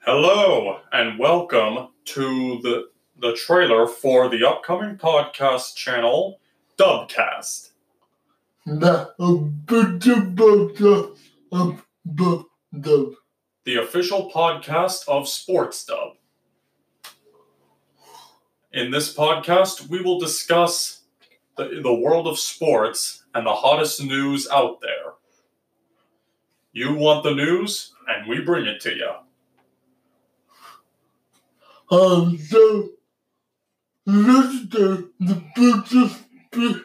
Hello and welcome to the the trailer for the upcoming podcast channel Dubcast. The official of the dub. the official podcast of Sports Dub. In this podcast, we will discuss the, the world of sports and the hottest news out there. You want the news, and we bring it to you. Um, so, Mr. the purchase pick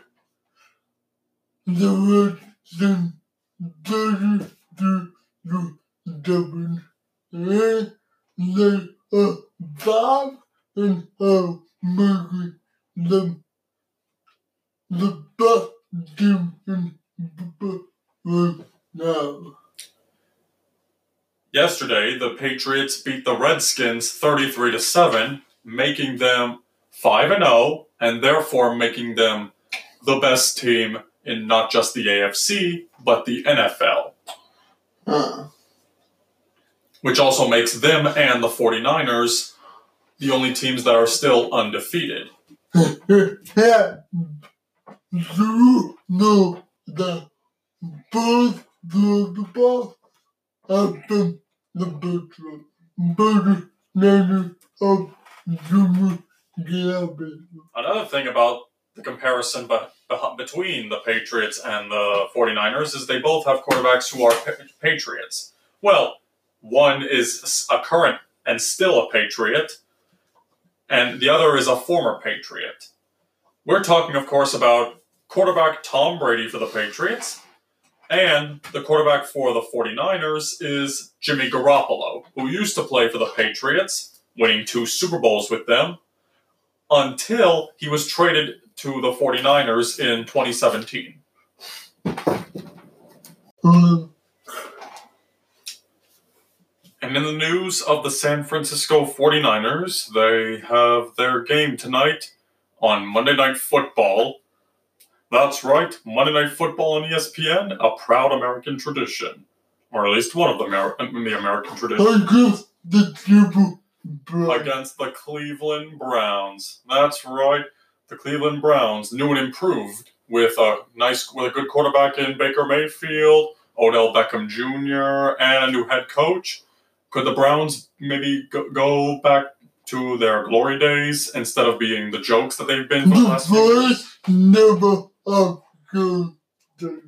the thirty to the Dublin and they are five and are making them the best team in football right now. Yesterday, the Patriots beat the Redskins 33 to 7, making them 5 and 0 and therefore making them the best team in not just the AFC, but the NFL. Uh, which also makes them and the 49ers the only teams that are still undefeated. you know both the ball have been Another thing about the comparison be- be- between the Patriots and the 49ers is they both have quarterbacks who are pa- Patriots. Well, one is a current and still a Patriot, and the other is a former Patriot. We're talking, of course, about quarterback Tom Brady for the Patriots, and the quarterback for the 49ers is Jimmy Garoppolo, who used to play for the Patriots, winning two Super Bowls with them, until he was traded to the 49ers in 2017. Um, And in the news of the San Francisco 49ers, they have their game tonight on Monday Night Football. That's right, Monday Night Football on ESPN, a proud American tradition. Or at least one of the, Amer- the American traditions. I guess the triple bro. against the Cleveland Browns. That's right, the Cleveland Browns, new and improved, with a nice, with a good quarterback in Baker Mayfield, Odell Beckham Jr., and a new head coach. Could the Browns maybe go, go back to their glory days instead of being the jokes that they've been for the The last few years? never have good days.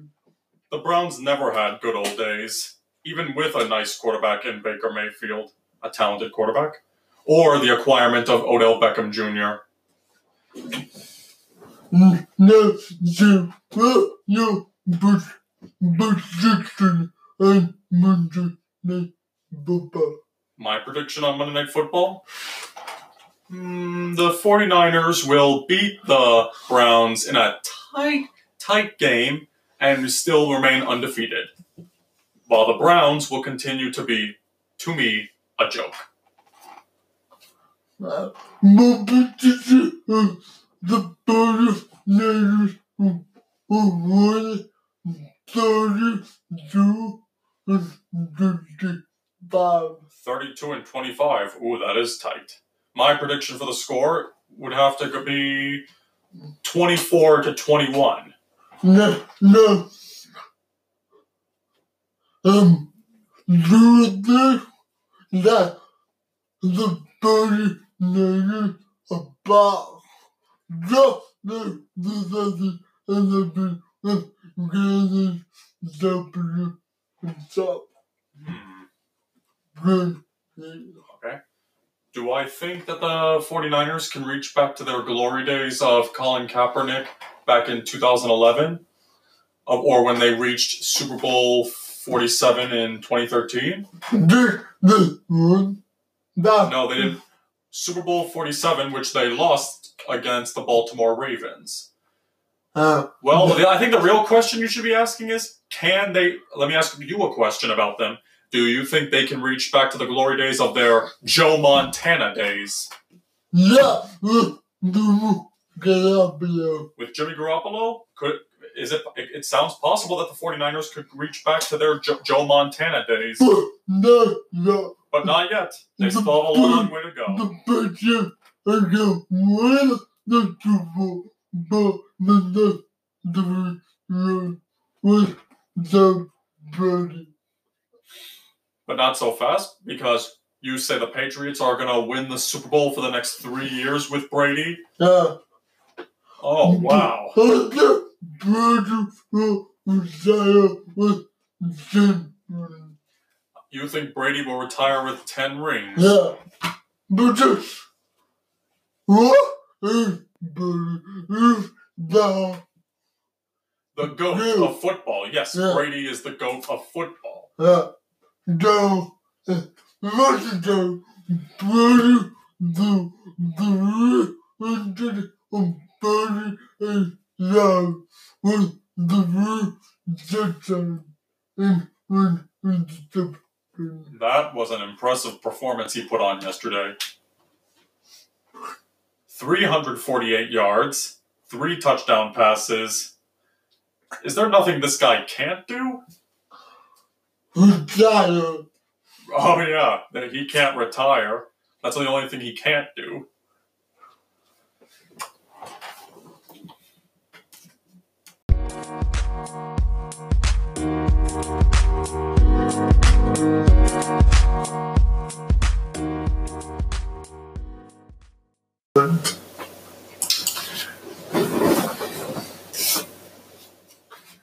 The Browns never had good old days, even with a nice quarterback in Baker Mayfield, a talented quarterback, or the acquirement of Odell Beckham Jr. My prediction on Monday Night Football? Hmm, the 49ers will beat the Browns in a tight, tight game and still remain undefeated. While the Browns will continue to be, to me, a joke. My position is the bonus Niners won thirty-two and 32 and 25. Ooh, that is tight. My prediction for the score would have to be 24 to 21. No, no. Um, do this, that, the body nigger about just the, the, the, the, the, the, W and stuff. Good. Do I think that the 49ers can reach back to their glory days of Colin Kaepernick back in 2011? Uh, or when they reached Super Bowl 47 in 2013? This, this one, that. No, they didn't. Super Bowl 47, which they lost against the Baltimore Ravens. Uh, Well, I think the real question you should be asking is can they? Let me ask you a question about them. Do you think they can reach back to the glory days of their Joe Montana days yeah, up with Jimmy Garoppolo? Could is it, it? It sounds possible that the 49ers could reach back to their jo- Joe Montana days, But not not but not yet. They still have a long way to go. the picture again win the Super Bowl, but the next three years with Tom Brady. But not so fast because you say the Patriots are going to win the Super Bowl for the next three years with Brady. Yeah. Oh wow! After Brady will retire with ten rings. You think Brady will retire with ten rings? Yeah. But this, what is Brady is. The goat Yeah. of football. Yes, Yeah. Brady is the goat of football. Yeah. Brady, the, the Brady is down with the rejection in when interception. That was an impressive performance he put on yesterday. 348 yards, three touchdown passes. Is there nothing this guy can't do? Retire. Oh, yeah, that he can't retire. That's the only thing he can't do.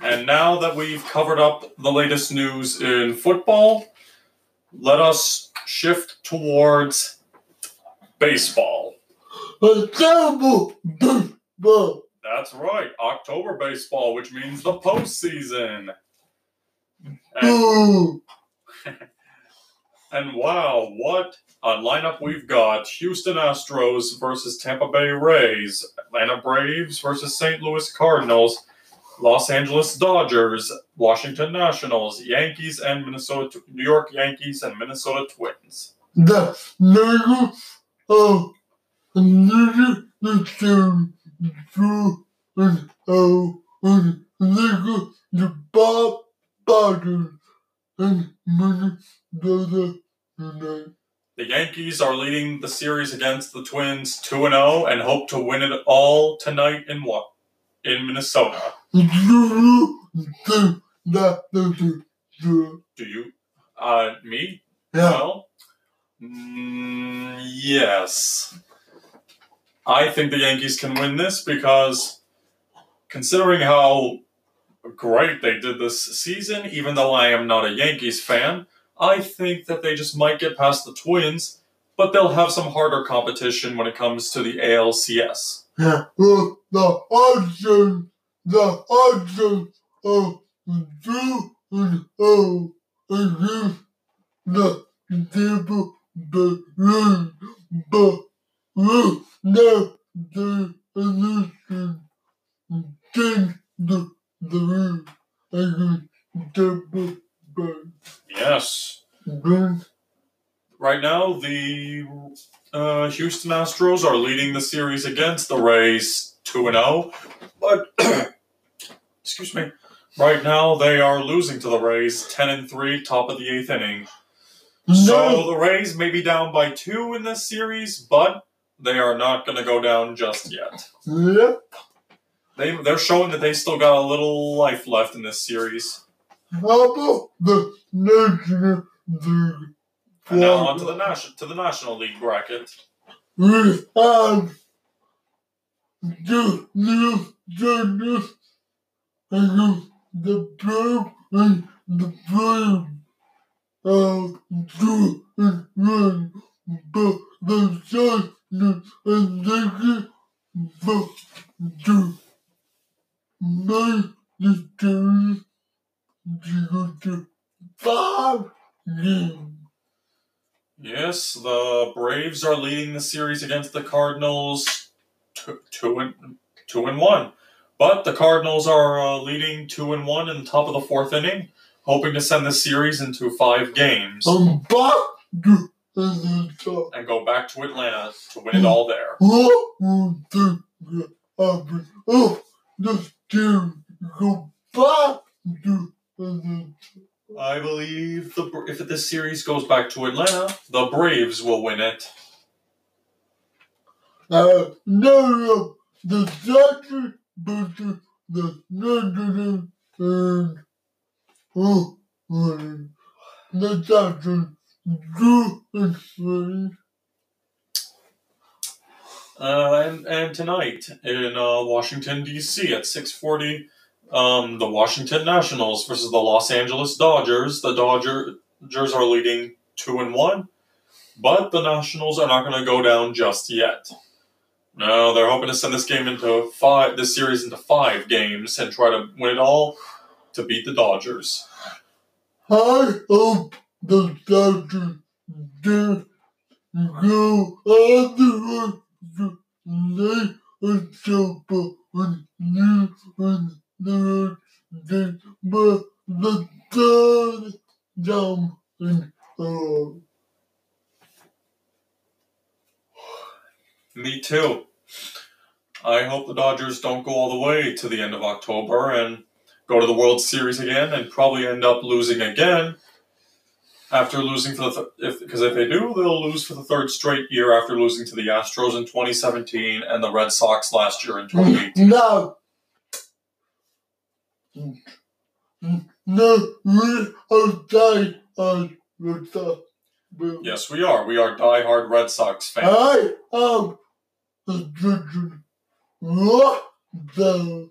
And now that we've covered up the latest news in football, let us shift towards baseball. That's right, October baseball, which means the postseason. And, wow, what a lineup we've got. Houston Astros versus Tampa Bay Rays, Atlanta Braves versus St. Louis Cardinals, Los Angeles Dodgers, Washington Nationals, Yankees and Minnesota, New York Yankees and Minnesota Twins. The nigga of oh the Bob Biden and Minnesota United. The Yankees are leading the series against the Twins 2 0 and hope to win it all tonight in what? In Minnesota. You think that the the Do you? Uh, me? yeah Well, mm, yes. I think the Yankees can win this because, considering how great they did this season, even though I am not a Yankees fan, I think that they just might get past the Twins, but they'll have some harder competition when it comes to the ALCS. the option the option of two and oh against the Tampa Bay Rays, but right now the election change the the against Tampa Bay. Yes. Right now, the uh, Houston Astros are leading the series against the Rays 2 0. But, excuse me, right now they are losing to the Rays 10 and 3, top of the eighth inning. So the Rays may be down by two in this series, but they are not going to go down just yet. yep, They, they're showing that they still got a little life left in this series. how about the National League? And now on to the, nation, to the National League bracket. We have the new Giants against the Brave and the Brave of two and one, but the Giants and Lakers but to make the series to to five games. Yes, the Braves are leading the series against the Cardinals two, two and two and one, but the Cardinals are uh, leading two and one in the top of the fourth inning, hoping to send the series into five games I'm back and go back to Atlanta to win it all there. Oh, the team go back to the I believe the if this series goes back to Atlanta, the Braves will win it. uh, no, the Dodgers versus the Dodgers and oh, the Dodgers do it. Uh, and, and tonight in uh, Washington D.C. at six forty, um, the Washington Nationals versus the Los Angeles Dodgers. The Dodgers are leading two and one, but the Nationals are not going to go down just yet. No, they're hoping to send this game into five, this series into five games and try to win it all to beat the Dodgers. I hope the Dodgers do go otherwise they are super and you and the but the third down and uh Me too. I hope the Dodgers don't go all the way to the end of October and go to the World Series again and probably end up losing again after losing for the th- if because if they do they'll lose for the third straight year after losing to the Astros in 2017 and the Red Sox last year in 2018. now no we are die on the top. Yes, we are. We are diehard Red Sox fans. I am. What the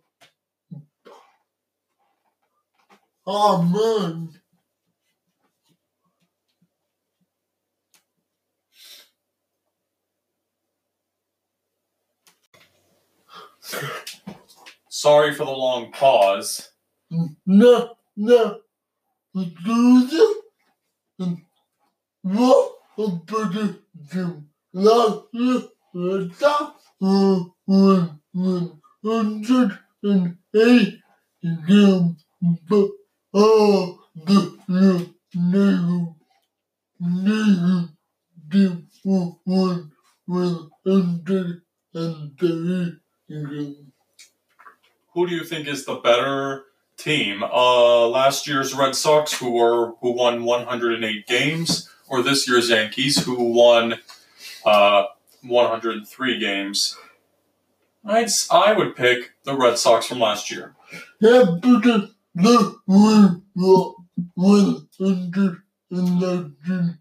Oh man. Sorry for the long pause. No, no. The loser. What gym? Last year, one, hundred and eight gym. But all the new gym one, one hundred and three gym. Who do you think is the better team? Uh, last year's Red Sox, who were who won 108 games, or this year's Yankees, who won uh, 103 games? I'd I would pick the Red Sox from last year. Yeah, but the, the one, one hundred and nineteen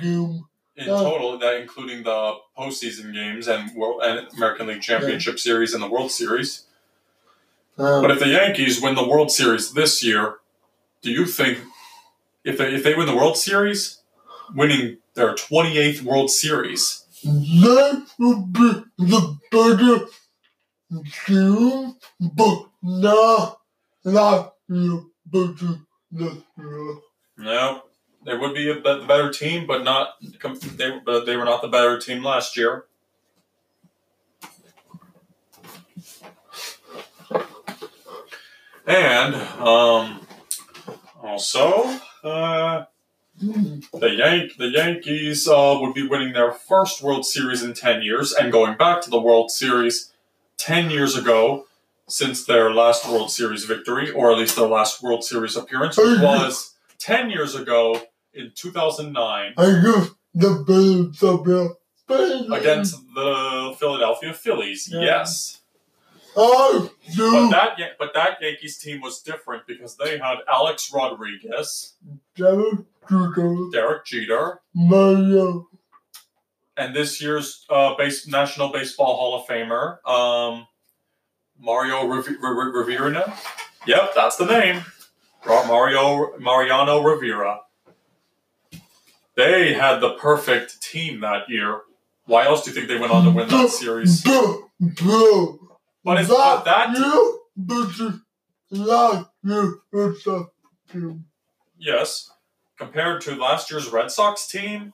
game. In total, that including the postseason games and World and American League Championship Series and the World Series. But Um, if the Yankees win the World Series this year, do you think if they if they win the World Series, winning their 28th World Series, that would be the better team, but not last year, but this year. no, there would be a be- better team, but not they but they were not the better team last year. And um, also, uh, the Yank the Yankees uh, would be winning their first World Series in ten years and going back to the World Series ten years ago since their last World Series victory, or at least their last World Series appearance, which was ten years ago in two thousand nine I the Bills against the Philadelphia Phillies. Yeah. Yes. I But that but that Yankees team was different because they had Alex Rodriguez, Derek Jeter, Derek Jeter, Mario, and this year's uh, base, National Baseball Hall of Famer, um, Mario Riv- Riv- Rivera. Yep, that's the name. Mario Mariano Rivera. They had the perfect team that year. Why else do you think they went on to win that series? But it's but that you, but it's last year, it's a team. yes, compared to last year's Red Sox team,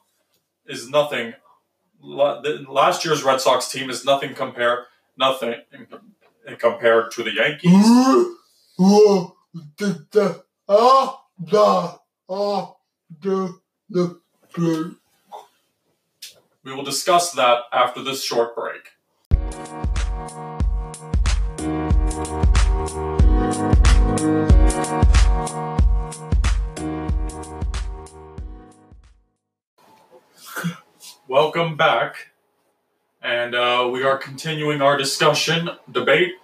is nothing. Last year's Red Sox team is nothing compare nothing compared to the Yankees. Who, who, the, the, ah, ah, We will discuss that after this short break. Welcome back, and uh, we are continuing our discussion, debate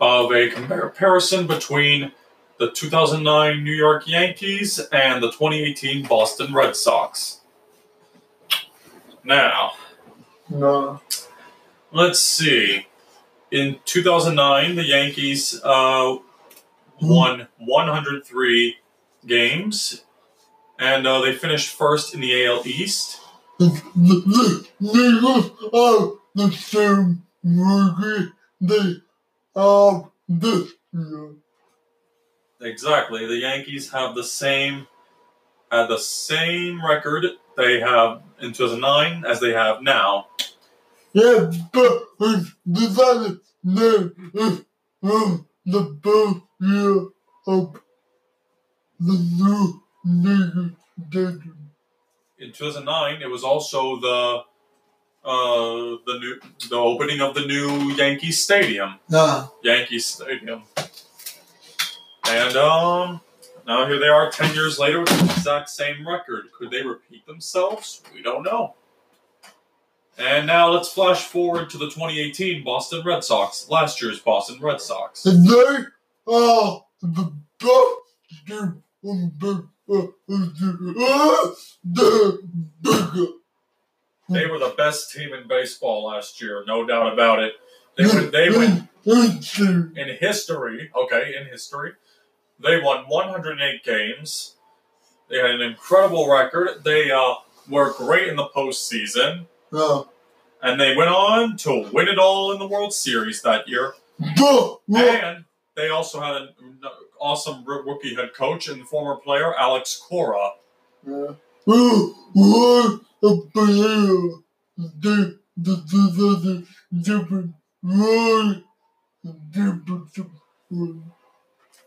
of a comparison between the 2009 New York Yankees and the 2018 Boston Red Sox. Now, No. let's see. In 2009, the Yankees uh, won 103 games, and uh, they finished first in the AL East. Exactly. The Yankees have the same had the same record they have in 2009 as they have now. Yeah, but it's decided that it's the the new stadium. In 2009, it was also the uh, the new the opening of the new Yankee Stadium, Nah. Yankee Stadium. And um, now here they are, 10 years later, with the exact same record. Could they repeat themselves? We don't know. And now let's flash forward to the 2018 Boston Red Sox, last year's Boston Red Sox. They are the best team on the the bigger. They were the best team in baseball last year, no doubt about it. They went, they went in history, okay, in history, they won 108 games. They had an incredible record. They uh, were great in the postseason, Uh, and they went on to win it all in the World Series that year. And they also had an awesome rookie head coach and former player Alex Cora.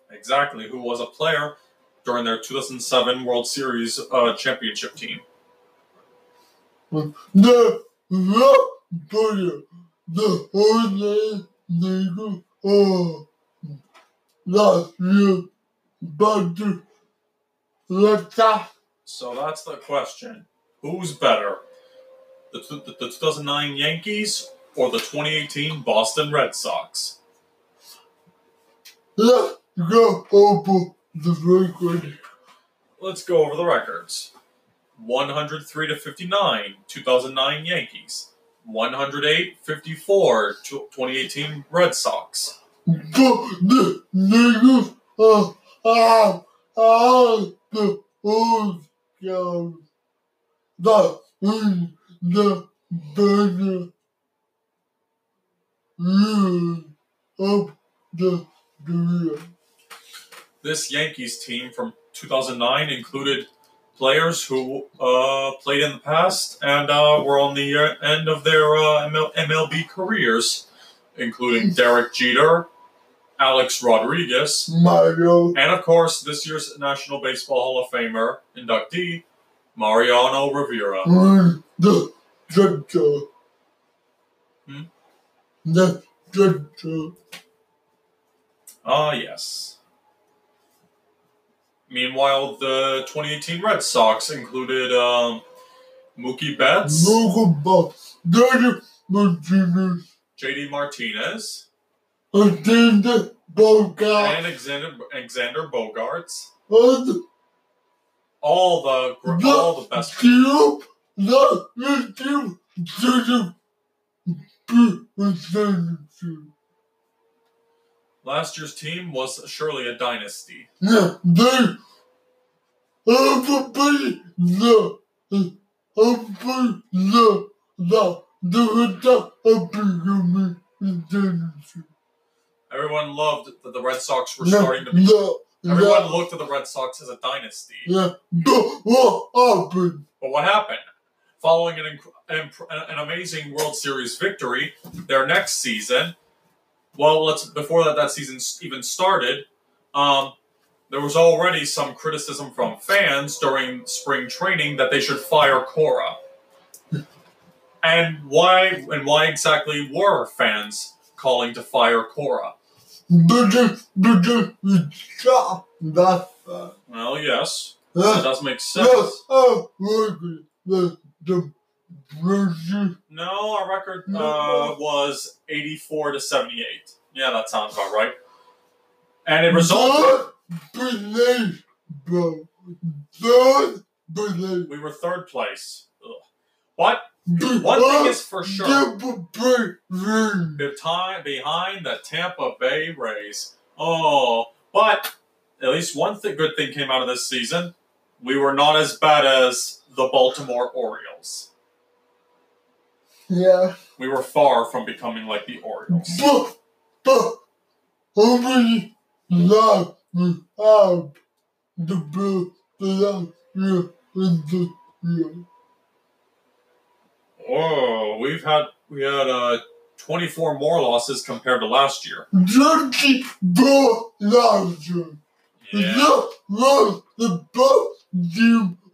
Exactly, who was a player during their 2007 World Series uh, championship team. The the whole nigga, last year, but So that's the question. Who's better? The, t- the, the 2009 Yankees or the 2018 Boston Red Sox? let's go over the record. Let's go over the records. 103 to 59, 2009 Yankees. 108 54, 2018 Red Sox. But the niggas the old the the career. This Yankees team from 2009 included players who uh, played in the past and uh, were on the uh, end of their uh, ML- MLB careers, including Derek Jeter, Alex Rodriguez, Mario, and of course this year's National Baseball Hall of Famer inductee Mariano Rivera. the. Hmm? Ah, yes. Meanwhile, the 2018 Red Sox included um, Mookie Betts, Local Box. Daddy Martinez. JD Martinez, And then the Bogart. and Alexander, Alexander Bogaerts. And All the gr- all the best. Cube. The YouTube. Last year's team was surely a dynasty. Yeah, they. Everybody. The. Everybody. The. The. The. The. The. Everyone loved that the Red Sox were starting to be. Everyone looked at the Red Sox as a dynasty. Yeah. What happened? But what happened? Following an, inc- an, imp- an amazing World Series victory, their next season, well, let's before that that season even started, um, there was already some criticism from fans during spring training that they should fire Cora. And why? And why exactly were fans calling to fire Cora? Because it's shot that far. Well, yes, that does make sense. oh, the the version. No, our record uh, was 84 to 78. Yeah, that sounds about right. And it resulted. Don't believe, bro. Don't believe. We were third place. Ugh. But one thing is for sure. Behind. Behind, behind the Tampa Bay Rays. Oh, but at least one th- good thing came out of this season. We were not as bad as the Baltimore Orioles. Yeah. We were far from becoming like the Orioles. But, but, how many lives we have the bill the last year and this Whoa, we've had we had uh 24 more losses compared to last year. Twenty four last year. Yeah. That was the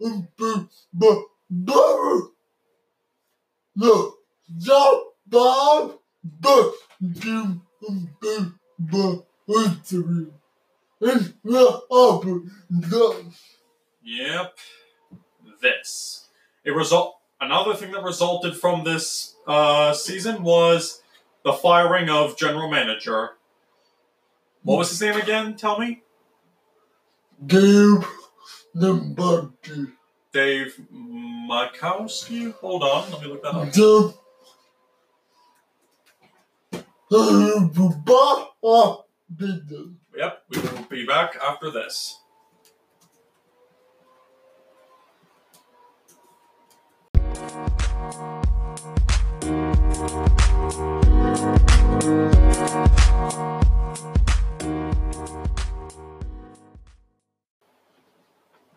of the but but no bad best team of baseball history. It's not up that Yep. This. It result another thing that resulted from this uh, season was the firing of general manager. What was his name again? Tell me. Dave Lombardi. Dave Makowski? Hold on, let me look that up. The the. Yep, we will be back after this.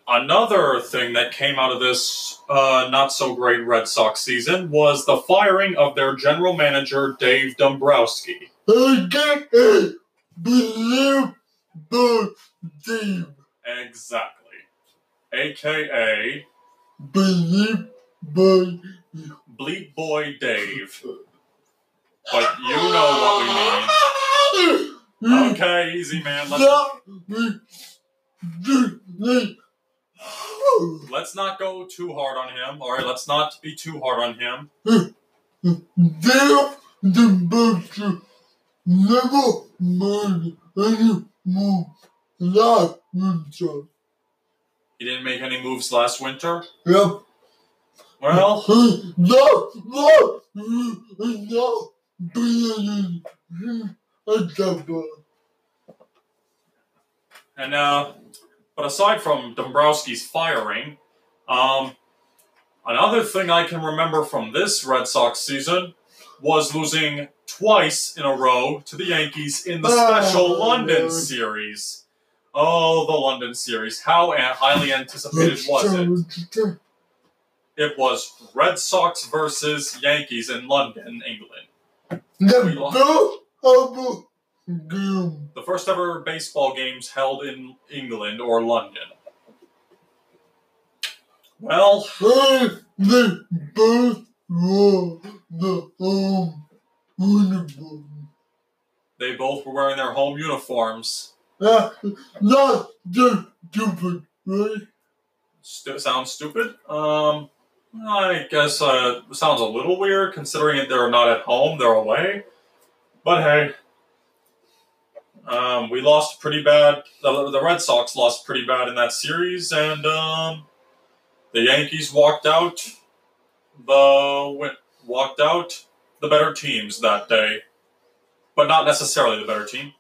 Another thing that came out of this uh, not so great Red Sox season was the firing of their general manager, Dave Dombrowski. I can't believe the team. Exactly. AKA Believe Bleep Boy Dave. But you know what we mean. Okay, easy man. Let's, That we do like let's not go too hard on him. Alright, let's not be too hard on him. Dave the best never mind any move last winter. He didn't make any moves last winter. Yep. Well, No, no, no, being a double. and uh, but aside from Dombrowski's firing, um, another thing I can remember from this Red Sox season was losing twice in a row to the Yankees in the Oh, special London Lord. series. Oh, the London series! How highly anticipated was it? It was Red Sox versus Yankees in London, England. The best ever. The first ever baseball games held in England or London. Well, And the best the home uniform. they both were wearing their home uniforms. That's not just stupid, right? Stu- sounds stupid. Um, I guess uh, sounds a little weird considering that they're not at home; they're away. But hey, um, we lost pretty bad. The, the Red Sox lost pretty bad in that series, and um, the Yankees walked out. The win- walked out the better teams that day, but not necessarily the better team.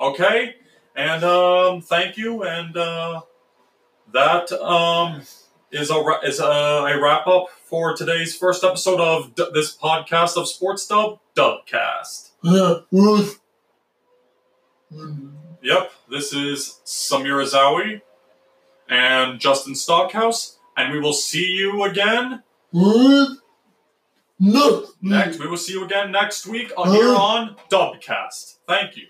Okay, and um, thank you, and. Uh, that um, is a is a, a wrap up for today's first episode of D- this podcast of Sports Dub Dubcast. Yep, this is Samira Zawi and Justin Stockhouse, and we will see you again next. We will see you again next week on, here oh. on Dubcast. Thank you.